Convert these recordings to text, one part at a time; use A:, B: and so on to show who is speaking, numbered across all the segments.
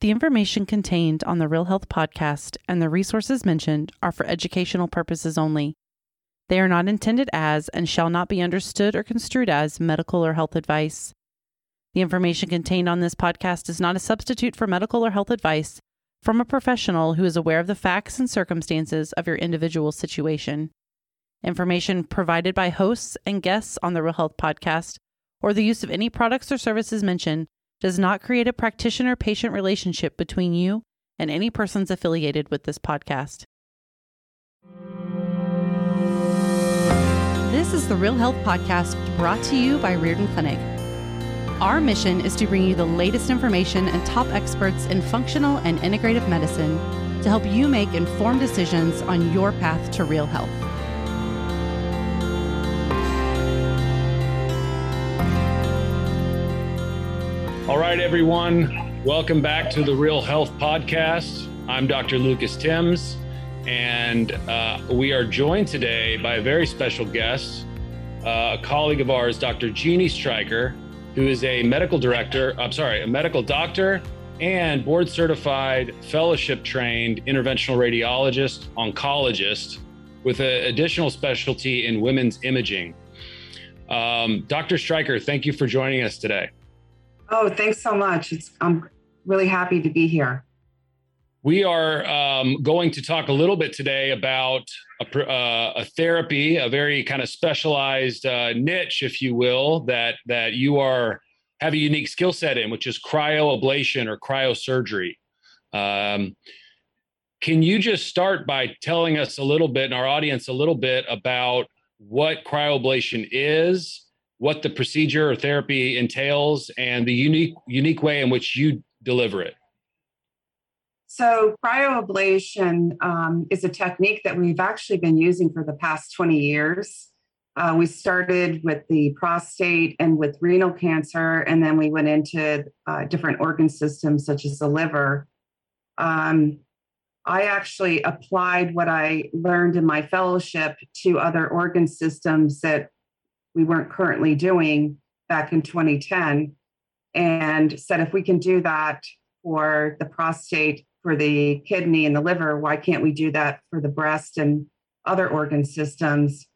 A: The information contained on the Real Health podcast and the resources mentioned are for educational purposes only. They are not intended as and shall not be understood or construed as medical or health advice. The information contained on this podcast is not a substitute for medical or health advice from a professional who is aware of the facts and circumstances of your individual situation. Information provided by hosts and guests on the Real Health podcast or the use of any products or services mentioned does not create a practitioner patient relationship between you and any persons affiliated with this podcast. This is the Real Health Podcast brought to you by Riordan Clinic. Our mission is to bring you the latest information and top experts in functional and integrative medicine to help you make informed decisions on your path to real health.
B: All right, everyone. Welcome back to the Real Health Podcast. I'm Dr. Lucas Tims, and uh, we are joined today by a very special guest, uh, a colleague of ours, Dr. Jeannie Stryker, who is a medical director, I'm sorry, a medical doctor and board certified, fellowship trained interventional radiologist, oncologist with an additional specialty in women's imaging. Um, Dr. Stryker, thank you for joining us today.
C: Oh, thanks so much. It's, I'm really happy to be here.
B: We are um, going to talk a little bit today about a, uh, a therapy, a very kind of specialized uh, niche, if you will, that that you are have a unique skill set in, which is cryoablation or cryosurgery. Um, can you just start by telling us a little bit, and our audience a little bit about what cryoablation is, what the procedure or therapy entails and the unique unique way in which you deliver it.
C: So, cryoablation um, is a technique that we've actually been using for the past 20 years. Uh, we started with the prostate and with renal cancer, and then we went into uh, different organ systems such as the liver. Um, I actually applied what I learned in my fellowship to other organ systems that we weren't currently doing back in 2010 and said if we can do that for the prostate for the kidney and the liver why can't we do that for the breast and other organ systems?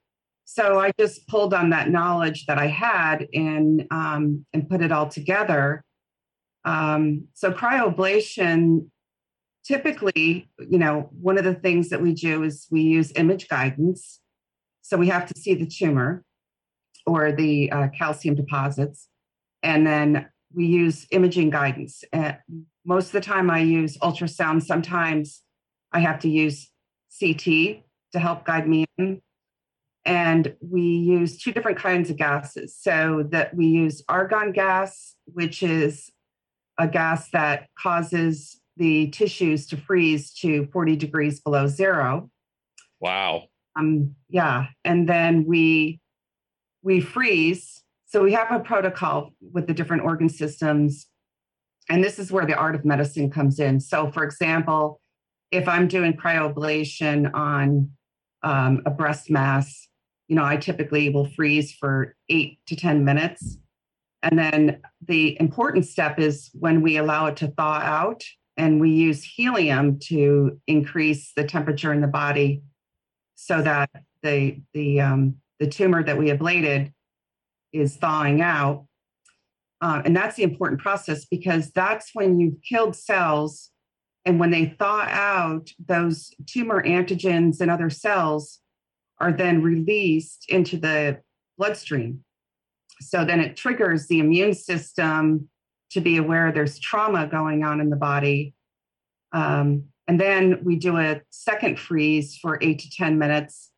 C: So i just pulled on that knowledge that i had and um, and put it all together. Um, so cryoablation typically you know one of the things that we do is we use image guidance. So we have to see the tumor or the uh, calcium deposits. And then we use imaging guidance. Uh, most of the time, I use ultrasound. Sometimes I have to use CT to help guide me in. And we use two different kinds of gases. So that we use argon gas, which is a gas that causes the tissues to freeze to 40 degrees below zero.
B: Wow.
C: Um, yeah. And then we we freeze. So we have a protocol with the different organ systems. And this is where the art of medicine comes in. So, for example, if I'm doing cryoablation on um, a breast mass, you know, I typically will freeze for eight to 10 minutes. And then the important step is when we allow it to thaw out and we use helium to increase the temperature in the body so that the, the um, the tumor that we ablated is thawing out. Uh, and that's the important process because that's when you've killed cells. And when they thaw out, those tumor antigens and other cells are then released into the bloodstream. So then it triggers the immune system to be aware there's trauma going on in the body. Um, and then we do a second freeze for eight to 10 minutes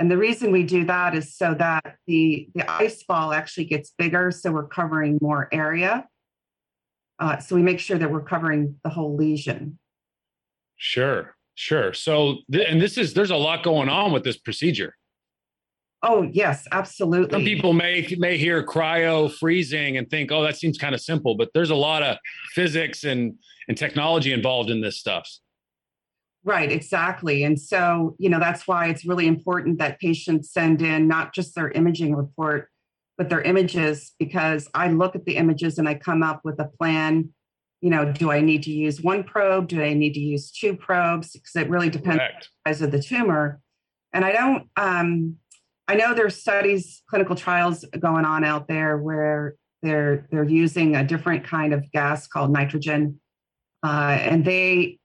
C: and the reason we do that is so that the, the ice ball actually gets bigger, so we're covering more area. Uh, so we make sure that we're covering the whole lesion.
B: Sure, sure. So, th- and this is there's a lot going on with this procedure.
C: Oh yes, absolutely.
B: Some people may may hear cryo freezing and think, oh, that seems kind of simple, but there's a lot of physics and and technology involved in this stuff.
C: Right, exactly. And so, you know, that's why it's really important that patients send in not just their imaging report, but their images, because I look at the images and I come up with a plan you know, do I need to use one probe? Do I need to use two probes? Because it really depends Correct. on the size of the tumor. And I don't, um, I know there's studies, clinical trials going on out there where they're they're using a different kind of gas called nitrogen, uh, and they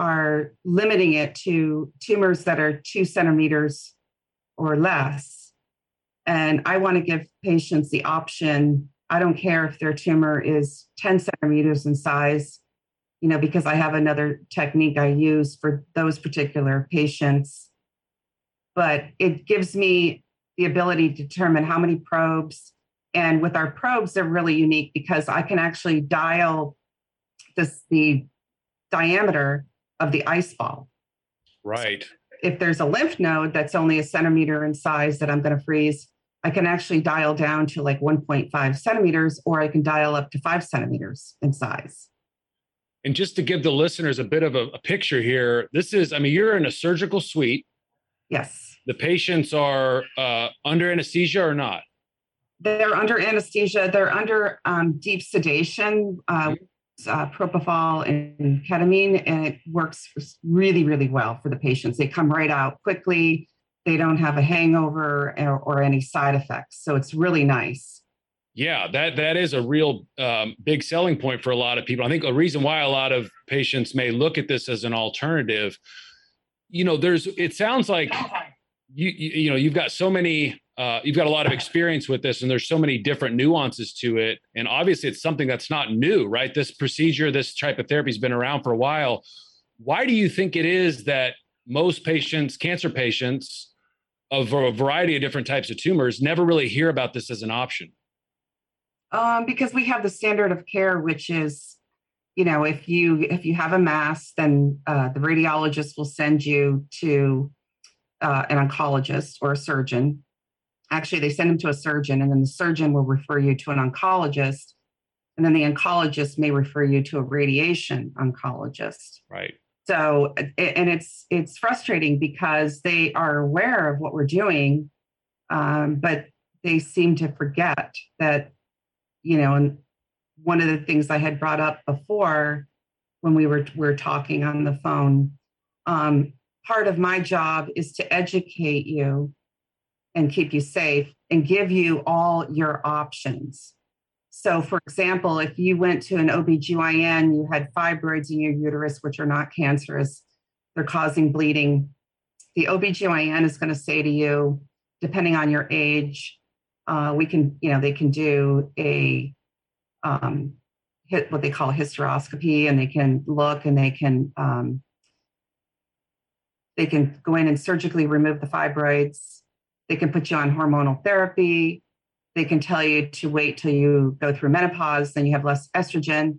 C: are limiting it to tumors that are two centimeters or less. And I want to give patients the option. I don't care if their tumor is 10 centimeters in size, you know, because I have another technique I use for those particular patients. But it gives me the ability to determine how many probes. And with our probes, they're really unique because I can actually dial this the diameter of the ice ball.
B: Right. So
C: if there's a lymph node that's only a centimeter in size that I'm going to freeze, I can actually dial down to like 1.5 centimeters, or I can dial up to five centimeters in size.
B: And just to give the listeners a bit of a, a picture here, this is, I mean, you're in a surgical suite.
C: Yes.
B: The patients are uh, under anesthesia or not?
C: They're under anesthesia. They're under um, deep sedation. Uh, mm-hmm uh, propofol and ketamine, and it works really, really well for the patients. They come right out quickly. They don't have a hangover or, or any side effects. So it's really nice.
B: Yeah, that that is a real um, big selling point for a lot of people. I think a reason why a lot of patients may look at this as an alternative. You know, there's. It sounds like you you, you know you've got so many uh, you've got a lot of experience with this and there's so many different nuances to it. And obviously it's something that's not new right? This procedure this type of therapy has been around for a while. Why do you think it is that most patients cancer patients of a variety of different types of tumors never really hear about this as an option?
C: Um, because we have the standard of care which is you know if you if you have a mass then uh, the radiologist will send you to uh, an oncologist or a surgeon actually they send them to a surgeon and then the surgeon will refer you to an oncologist and then the oncologist may refer you to a radiation oncologist.
B: Right.
C: So and it's it's frustrating because they are aware of what we're doing um, but they seem to forget that you know and one of the things i had brought up before when we were were talking on the phone um, part of my job is to educate you and keep you safe and give you all your options. So, for example, if you went to an OBGYN, you had fibroids in your uterus, which are not cancerous, they're causing bleeding. The OBGYN is going to say to you, depending on your age, uh, we can, you know, they can do a um, hit what they call hysteroscopy, and they can look and they can um, they can go in and surgically remove the fibroids they can put you on hormonal therapy. They can tell you to wait till you go through menopause, then you have less estrogen,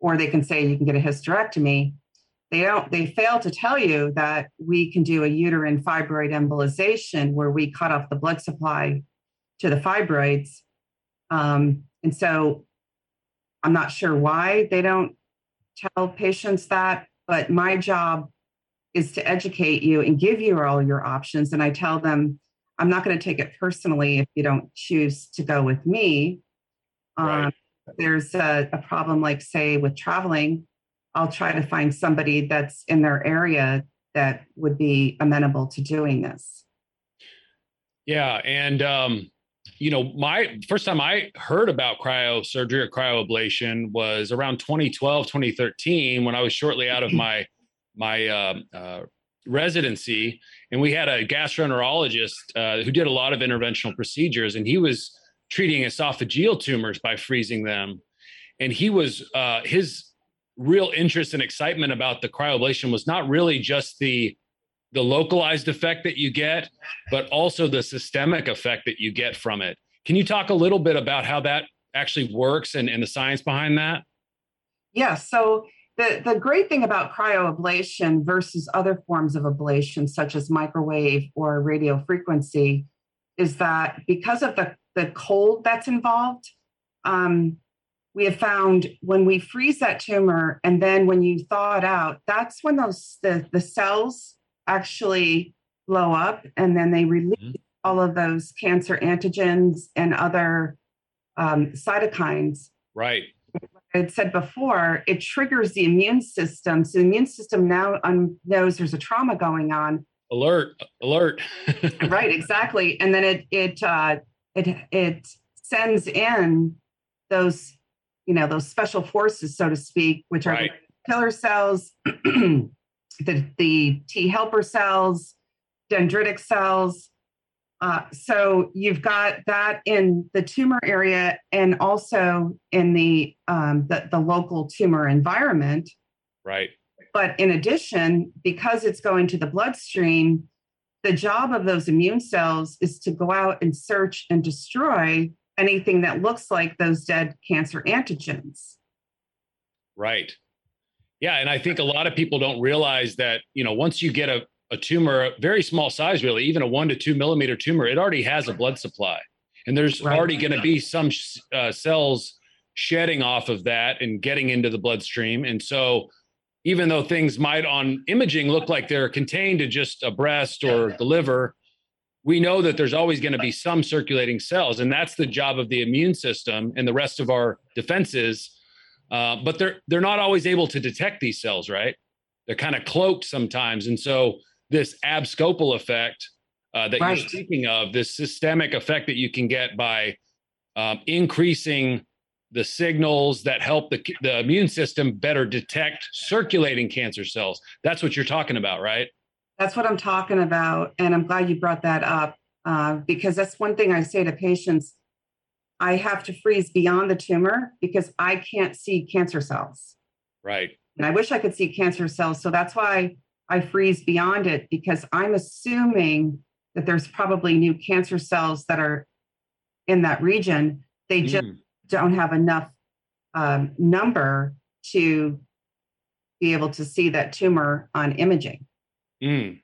C: or they can say you can get a hysterectomy. They don't, they fail to tell you that we can do a uterine fibroid embolization where we cut off the blood supply to the fibroids. Um, and so I'm not sure why they don't tell patients that, but my job is to educate you and give you all your options. And I tell them I'm not going to take it personally if you don't choose to go with me. Right. Um, there's a, a problem, like, say, with traveling, I'll try to find somebody that's in their area that would be amenable to doing this.
B: Yeah. And, um, you know, my first time I heard about cryosurgery or cryoablation was around 2012, 2013, when I was shortly out of my my uh, uh, residency, and we had a gastroenterologist uh, who did a lot of interventional procedures, and he was treating esophageal tumors by freezing them. And he was uh, his real interest and excitement about the cryoablation was not really just the the localized effect that you get, but also the systemic effect that you get from it. Can you talk a little bit about how that actually works and, and the science behind that?
C: Yeah. So the, the great thing about cryoablation versus other forms of ablation, such as microwave or radio frequency, is that because of the, the cold that's involved, um, we have found when we freeze that tumor and then when you thaw it out, that's when those the, the cells actually blow up and then they release mm-hmm. all of those cancer antigens and other um, cytokines.
B: Right
C: I said before, it triggers the immune system. So the immune system now un- knows there's a trauma going on.
B: Alert! Alert!
C: right, exactly. And then it it uh, it it sends in those you know those special forces, so to speak, which are right. killer cells, the the T helper cells, dendritic cells, uh, so you've got that in the tumor area and also in the, um, the, the local tumor environment.
B: Right.
C: But in addition, because it's going to the bloodstream, the job of those immune cells is to go out and search and destroy anything that looks like those dead cancer antigens.
B: Right. Yeah, and I think a lot of people don't realize that, you know, once you get a, a tumor, very small size, really, even a one to two millimeter tumor, it already has a blood supply. And there's right. already going to be some uh, cells shedding off of that and getting into the bloodstream. And so, even though things might on imaging look like they're contained to just a breast or the liver, we know that there's always going to be some circulating cells. And that's the job of the immune system and the rest of our defenses. Uh, but they're they're not always able to detect these cells, right? They're kind of cloaked sometimes. And so this abscopal effect uh, that right. you're speaking of, this systemic effect that you can get by um, increasing the signals that help the, the immune system better detect circulating cancer cells. That's what you're talking about, right?
C: That's what I'm talking about. And I'm glad you brought that up uh, because that's one thing I say to patients. I have to freeze beyond the tumor because I can't see cancer cells.
B: Right.
C: And I wish I could see cancer cells. So that's why I freeze beyond it because I'm assuming that there's probably new cancer cells that are in that region. They just mm. don't have enough um, number to be able to see that tumor on imaging.
B: Mm.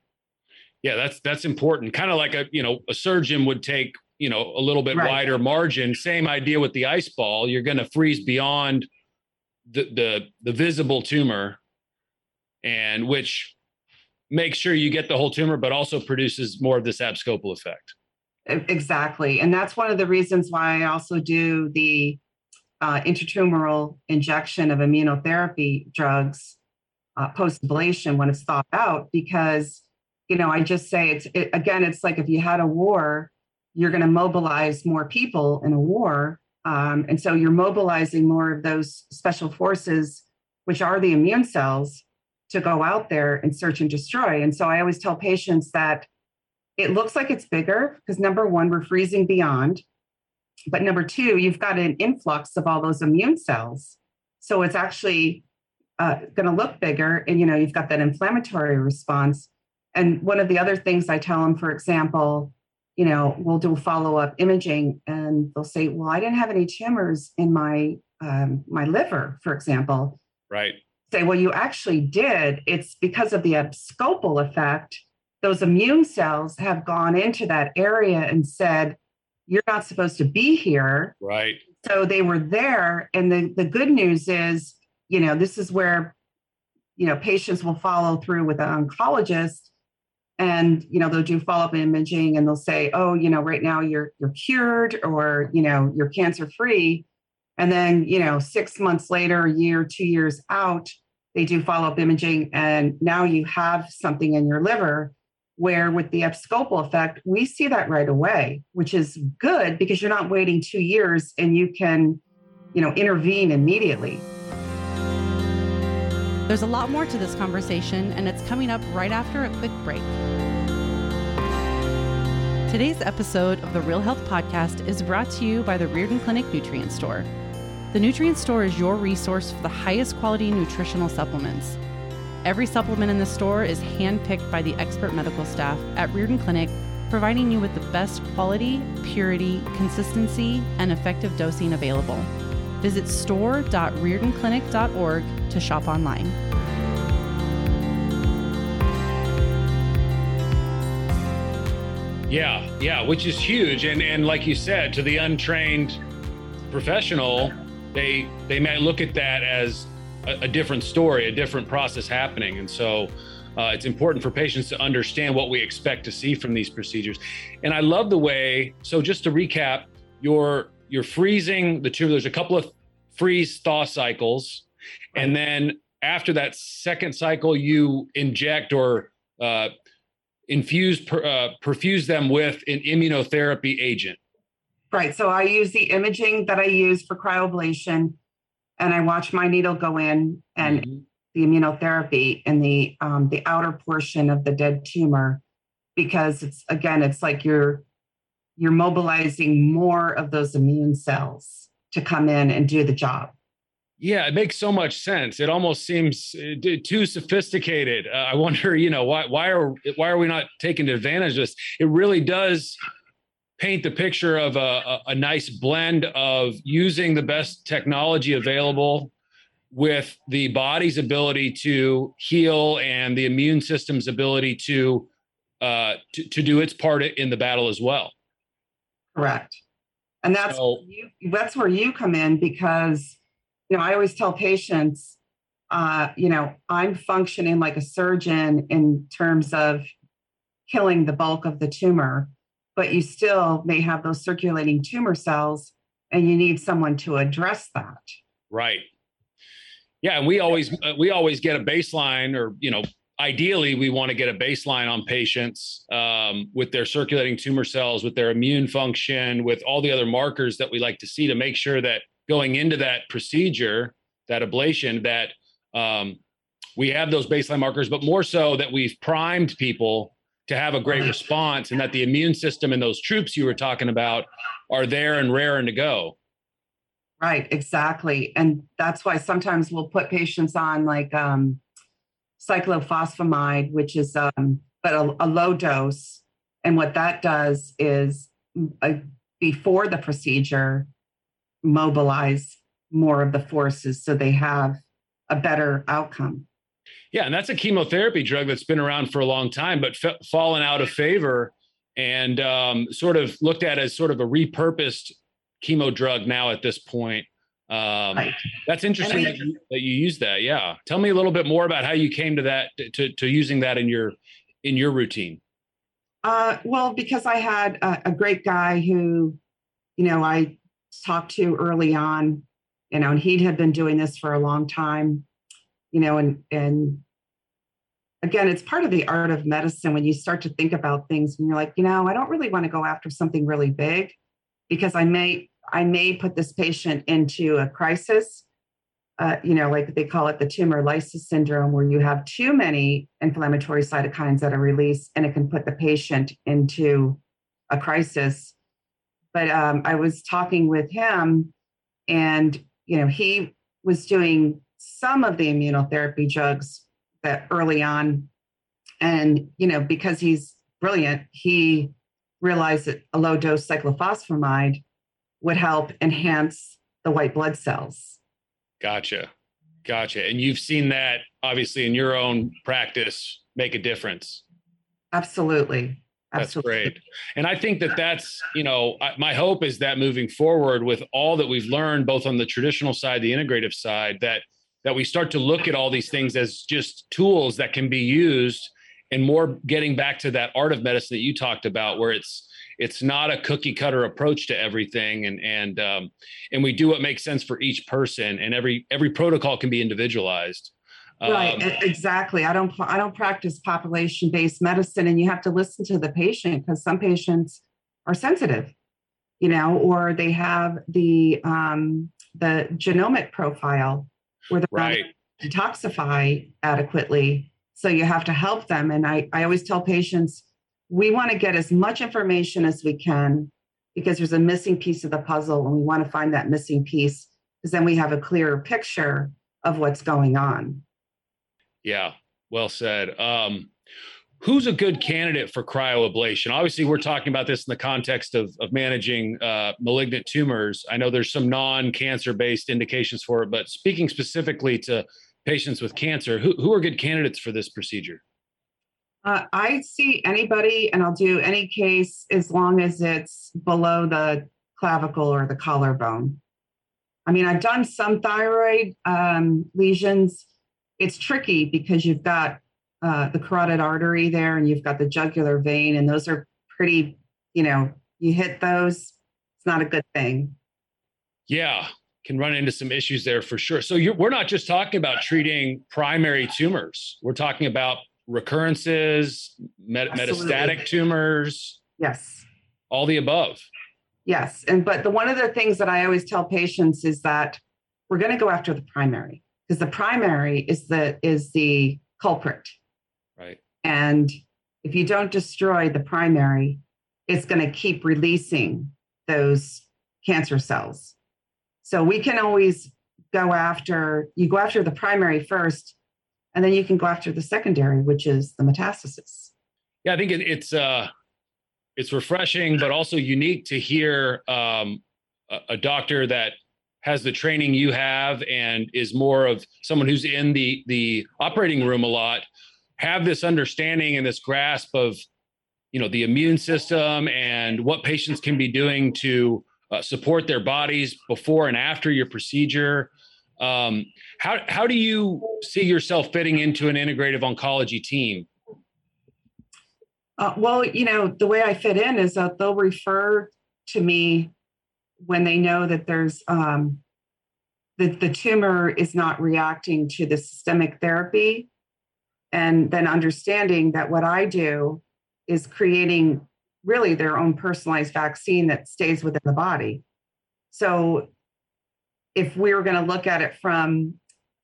B: Yeah, that's that's important. Kind of like a you know a surgeon would take you know a little bit right. wider margin. Same idea with the ice ball. You're going to freeze beyond the the the visible tumor, and which make sure you get the whole tumor, but also produces more of this abscopal effect.
C: Exactly. And that's one of the reasons why I also do the uh, intratumoral injection of immunotherapy drugs uh, post ablation when it's thought out, because, you know, I just say it's, it, again, it's like if you had a war, you're going to mobilize more people in a war. Um, and so you're mobilizing more of those special forces, which are the immune cells, to go out there and search and destroy. And so I always tell patients that it looks like it's bigger because number one, we're freezing beyond. But number two, you've got an influx of all those immune cells. So it's actually uh, going to look bigger. And, you know, you've got that inflammatory response. And one of the other things I tell them, for example, you know, we'll do follow up imaging and they'll say, well, I didn't have any tumors in my um, my liver, for example.
B: Right
C: say, well, you actually did. It's because of the abscopal effect. Those immune cells have gone into that area and said, you're not supposed to be here.
B: Right.
C: So they were there. And the, the good news is, you know, this is where, you know, patients will follow through with an oncologist and, you know, they'll do follow-up imaging and they'll say, oh, you know, right now you're you're cured or, you know, you're cancer free and then, you know, six months later, a year, two years out, they do follow up imaging. And now you have something in your liver where, with the abscopal effect, we see that right away, which is good because you're not waiting two years and you can, you know, intervene immediately.
A: There's a lot more to this conversation, and it's coming up right after a quick break. Today's episode of the Real Health Podcast is brought to you by the Riordan Clinic Nutrient Store. The Nutrient Store is your resource for the highest quality nutritional supplements. Every supplement in the store is handpicked by the expert medical staff at Riordan Clinic, providing you with the best quality, purity, consistency, and effective dosing available. Visit store.riordanclinic.org to shop online.
B: Yeah, yeah, which is huge. And and like you said, to the untrained professional, they they may look at that as a, a different story, a different process happening, and so. Uh, it's important for patients to understand what we expect to see from these procedures. And I love the way. So just to recap, you're you're freezing the tumor. There's a couple of freeze thaw cycles. And then after that second cycle, you inject or uh, infuse, per, uh, perfuse them with an immunotherapy agent.
C: Right. So I use the imaging that I use for cryoablation, and I watch my needle go in and mm-hmm. the immunotherapy in the um, the outer portion of the dead tumor, because it's again, it's like you're you're mobilizing more of those immune cells to come in and do the job.
B: Yeah, it makes so much sense. It almost seems too sophisticated. Uh, I wonder, you know, why why are why are we not taking advantage of this? It really does paint the picture of a, a, nice blend of using the best technology available with the body's ability to heal and the immune system's ability to uh, to, to do its part in the battle as well.
C: Correct, and that's so, you, that's where you come in because you know, I always tell patients, uh, you know, I'm functioning like a surgeon in terms of killing the bulk of the tumor, but you still may have those circulating tumor cells and you need someone to address that.
B: Right. Yeah, and we always uh, we always get a baseline, or you know, ideally we want to get a baseline on patients um, with their circulating tumor cells, with their immune function, with all the other markers that we like to see to make sure that going into that procedure, that ablation, that um, we have those baseline markers, but more so that we've primed people to have a great response and that the immune system and those troops you were talking about are there and raring to go.
C: Right, exactly. And that's why sometimes we'll put patients on like um, cyclophosphamide, which is um, but a, a, low dose. And what that does is uh, before the procedure, mobilize more of the forces so they have a better outcome.
B: Yeah, and that's a chemotherapy drug that's been around for a long time, but f- fallen out of favor and um, sort of looked at as sort of a repurposed chemo drug now at this point. Um, right. That's interesting that you, that you use that. Yeah, tell me a little bit more about how you came to that to, to using that in your in your routine.
C: Uh, well, because I had a, a great guy who, you know, I talked to early on, you know, and he had been doing this for a long time, you know, and and again, it's part of the art of medicine when you start to think about things and you're like, you know, I don't really want to go after something really big because I may I may put this patient into a crisis. Uh, you know, like they call it the tumor lysis syndrome, where you have too many inflammatory cytokines that are released, and it can put the patient into a crisis but um, I was talking with him, and you know he was doing some of the immunotherapy drugs early on, and you know because he's brilliant, he realized that a low dose cyclophosphamide would help enhance the white blood cells.
B: Gotcha. Gotcha. And you've seen that obviously in your own practice make a difference.
C: Absolutely.
B: Absolutely. That's great. And I think that that's, you know, my hope is that moving forward with all that we've learned, both on the traditional side, the integrative side, that that we start to look at all these things as just tools that can be used and more getting back to that art of medicine that you talked about, where it's it's not a cookie cutter approach to everything. And and um, and we do what makes sense for each person and every every protocol can be individualized.
C: Right um, exactly. I don't i don't practice population based medicine and you have to listen to the patient because some patients are sensitive you know or they have the um the genomic profile where they're right. not detoxify adequately so you have to help them and i i always tell patients we want to get as much information as we can because there's a missing piece of the puzzle and we want to find that missing piece because then we have a clearer picture of what's going on
B: yeah, well said. Um, who's a good candidate for cryoablation? Obviously, we're talking about this in the context of, of managing uh, malignant tumors. I know there's some non-cancer based indications for it, but speaking specifically to patients with cancer, who, who are good candidates for this procedure?
C: Uh, I see anybody, and I'll do any case as long as it's below the clavicle or the collarbone. I mean, I've done some thyroid um, lesions it's tricky because you've got uh, the carotid artery there and you've got the jugular vein, and those are pretty, you know, you hit those, it's not a good thing.
B: Yeah. can run into some issues there for sure. So we're not just talking about treating primary tumors. We're talking about recurrences, met- metastatic tumors.
C: Yes.
B: All the above.
C: Yes. And but the one of the things that I always tell patients is that we're going to go after the primary because the primary is the is the culprit. And if you don't destroy the primary, it's going to keep releasing those cancer cells. So we can always go after you go after the primary first and then you can go after the secondary which is the metastasis
B: yeah i think it, it's uh it's refreshing but also unique to hear um, a, a, doctor that has the training you have and is more of someone who's in the the operating room a lot have this understanding and this grasp of you know the immune system and what patients can be doing to uh, support their bodies before and after your procedure. Um, how how do you see yourself fitting into an integrative oncology team?
C: Uh, well, you know, the way I fit in is that they'll refer to me when they know that there's um, that the tumor is not reacting to the systemic therapy, and then understanding that what I do is creating really their own personalized vaccine that stays within the body. So, if we were going to look at it from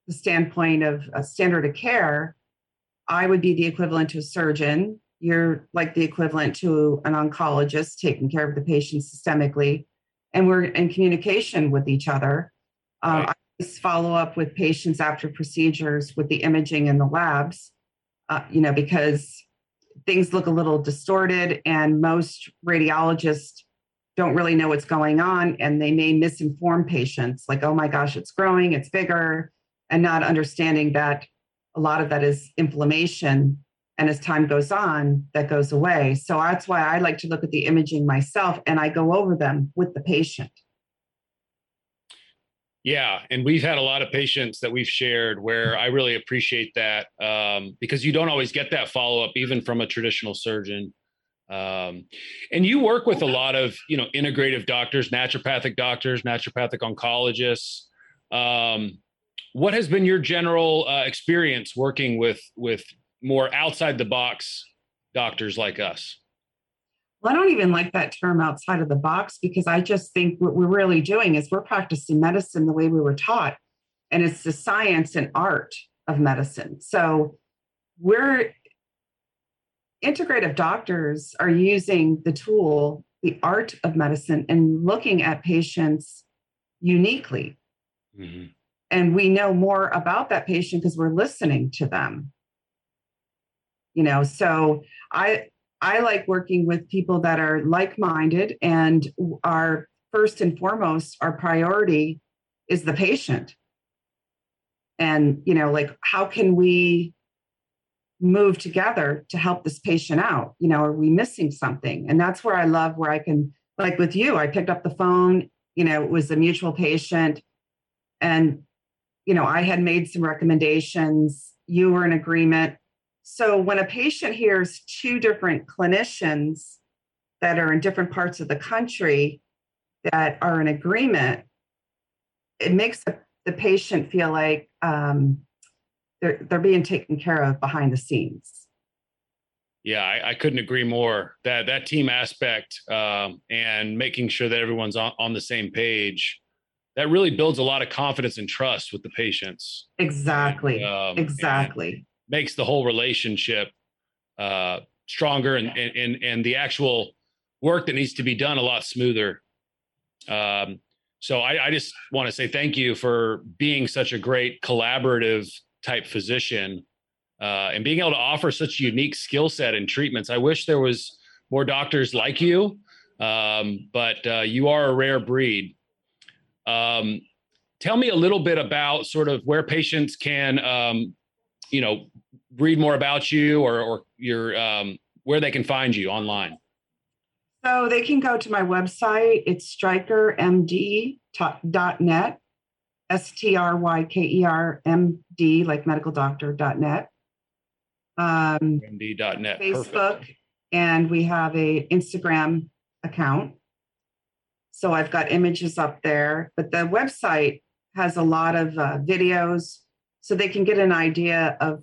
C: the standpoint of a standard of care, I would be the equivalent to a surgeon you're like the equivalent to an oncologist taking care of the patient systemically and we're in communication with each other um, right. i follow up with patients after procedures with the imaging in the labs uh, you know because things look a little distorted and most radiologists don't really know what's going on and they may misinform patients like oh my gosh it's growing it's bigger and not understanding that a lot of that is inflammation and as time goes on, that goes away. So that's why I like to look at the imaging myself and I go over them with the patient.
B: Yeah, and we've had a lot of patients that we've shared where I really appreciate that um, because you don't always get that follow up, even from a traditional surgeon. Um, and you work with a lot of you know integrative doctors, naturopathic doctors, naturopathic oncologists. Um, what has been your general uh, experience working with with more outside the box doctors like us?
C: Well, I don't even like that term outside of the box because I just think what we're really doing is we're practicing medicine the way we were taught. And it's the science and art of medicine. So we're integrative doctors are using the tool, the art of medicine, and looking at patients uniquely. Mm-hmm. And we know more about that patient because we're listening to them you know so i i like working with people that are like-minded and our first and foremost our priority is the patient. And you know like how can we move together to help this patient out? You know are we missing something? And that's where i love where i can like with you i picked up the phone you know it was a mutual patient. And you know i had made some recommendations. You were in agreement so when a patient hears two different clinicians that are in different parts of the country that are in agreement, it makes the, the patient feel like um, they're they're being taken care of behind the scenes.
B: Yeah, I, I couldn't agree more. That that team aspect um, and making sure that everyone's on, on the same page that really builds a lot of confidence and trust with the patients.
C: Exactly. Um, exactly
B: makes the whole relationship uh, stronger and, and and the actual work that needs to be done a lot smoother. Um, so I, I just want to say thank you for being such a great collaborative type physician uh, and being able to offer such a unique skill set and treatments. I wish there was more doctors like you, um, but uh, you are a rare breed. Um, tell me a little bit about sort of where patients can um, you know read more about you or or your um, where they can find you online?
C: So they can go to my website. It's strykermd.net, S T R Y K E R M D, like medical doctor.net.
B: Um, MD.net.
C: Facebook, Perfect. and we have a Instagram account. So I've got images up there, but the website has a lot of uh, videos so they can get an idea of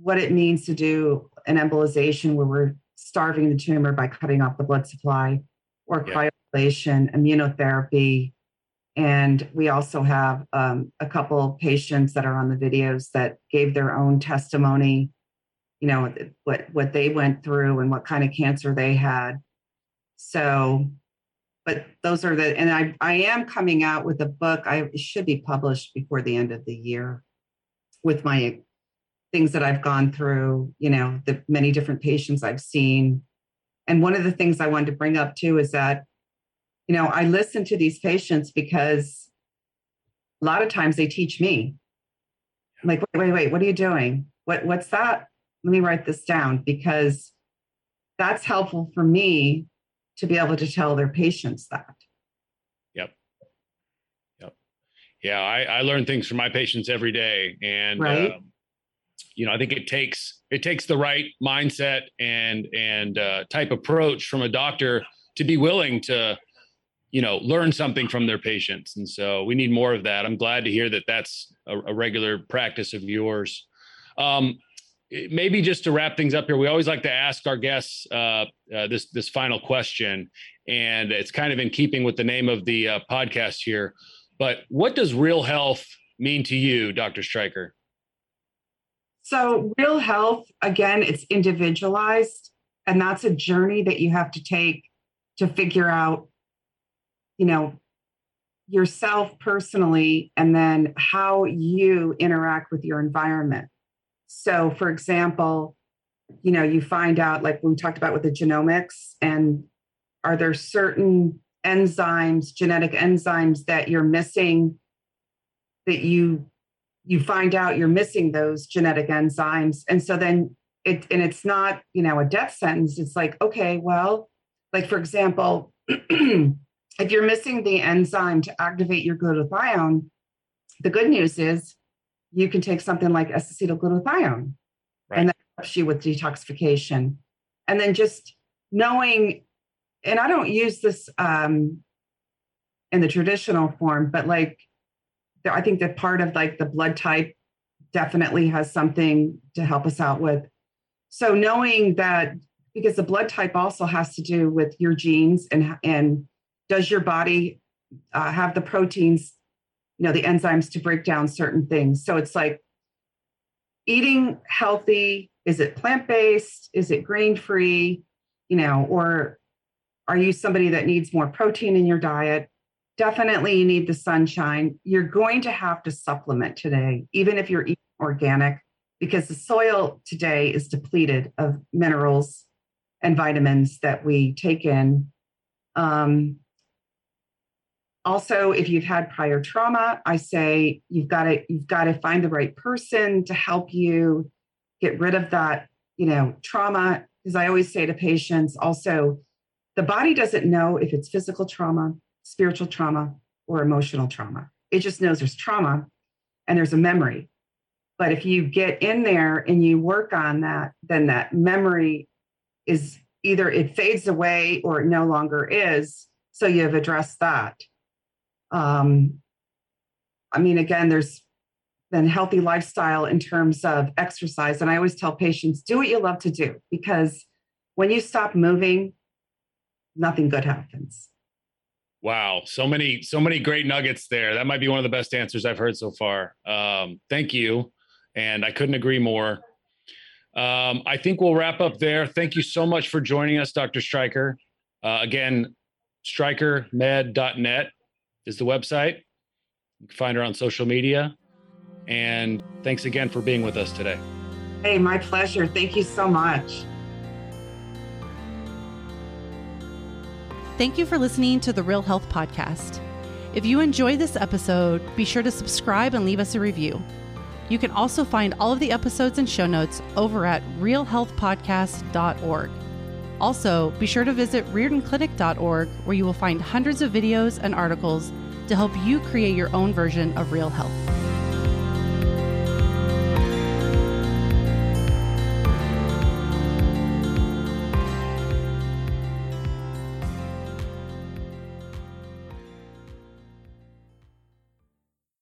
C: what it means to do an embolization where we're starving the tumor by cutting off the blood supply or yeah. cryoablation, immunotherapy. And we also have um, a couple patients that are on the videos that gave their own testimony, you know, what, what they went through and what kind of cancer they had. So, but those are the, and I, I am coming out with a book. I should be published before the end of the year with my things that I've gone through, you know, the many different patients I've seen. And one of the things I wanted to bring up too is that, you know, I listen to these patients because a lot of times they teach me. I'm like, wait, wait, wait, what are you doing? What what's that? Let me write this down because that's helpful for me to be able to tell their patients that.
B: Yep. Yep. Yeah, I, I learn things from my patients every day. And
C: right. Um,
B: you know, I think it takes it takes the right mindset and and uh, type approach from a doctor to be willing to, you know, learn something from their patients. And so we need more of that. I'm glad to hear that that's a, a regular practice of yours. Um, maybe just to wrap things up here, we always like to ask our guests uh, uh, this this final question, and it's kind of in keeping with the name of the uh, podcast here. But what does real health mean to you, Dr. Stryker?
C: So, real health, again, it's individualized. And that's a journey that you have to take to figure out, you know, yourself personally, and then how you interact with your environment. So, for example, you know, you find out, like we talked about with the genomics, and are there certain enzymes, genetic enzymes that you're missing that you you find out you're missing those genetic enzymes? And so then it and it's not you know a death sentence. It's like okay well like for example if you're missing the enzyme to activate your glutathione the good news is you can take something like acetylglutathione right. and that helps you with detoxification and then just knowing and i don't use this um in the traditional form but like I think that part of like the blood type definitely has something to help us out with. So knowing that because the blood type also has to do with your genes and and does your body uh, have the proteins, you know, the enzymes to break down certain things. So it's like eating healthy. Is it plant based? Is it grain free? You know, or are you somebody that needs more protein in your diet? definitely you need the sunshine. You're going to have to supplement today, even if you're eating organic, because the soil today is depleted of minerals and vitamins that we take in. Um, also, if you've had prior trauma, I say you've got to you've got to find the right person to help you get rid of that, you know, trauma. Because I always say to patients, also, the body doesn't know if it's physical trauma, spiritual trauma or emotional trauma. It just knows there's trauma and there's a memory. But if you get in there and you work on that, then that memory is either it fades away or it no longer is. So you have addressed that. Um, I mean, again, there's then healthy lifestyle in terms of exercise. And I always tell patients do what you love to do because when you stop moving, nothing good happens.
B: Wow, so many, so many great nuggets there. That might be one of the best answers I've heard so far. Um, thank you, and I couldn't agree more. Um, I think we'll wrap up there. Thank you so much for joining us, Dr. Stryker. Uh, again, strykermd.net is the website. You can find her on social media. And thanks again for being with us today.
C: Hey, my pleasure. Thank you so much.
A: Thank you for listening to the Real Health Podcast. If you enjoyed this episode, be sure to subscribe and leave us a review. You can also find all of the episodes and show notes over at realhealthpodcast.org. Also, be sure to visit riordanclinic.org where you will find hundreds of videos and articles to help you create your own version of real health.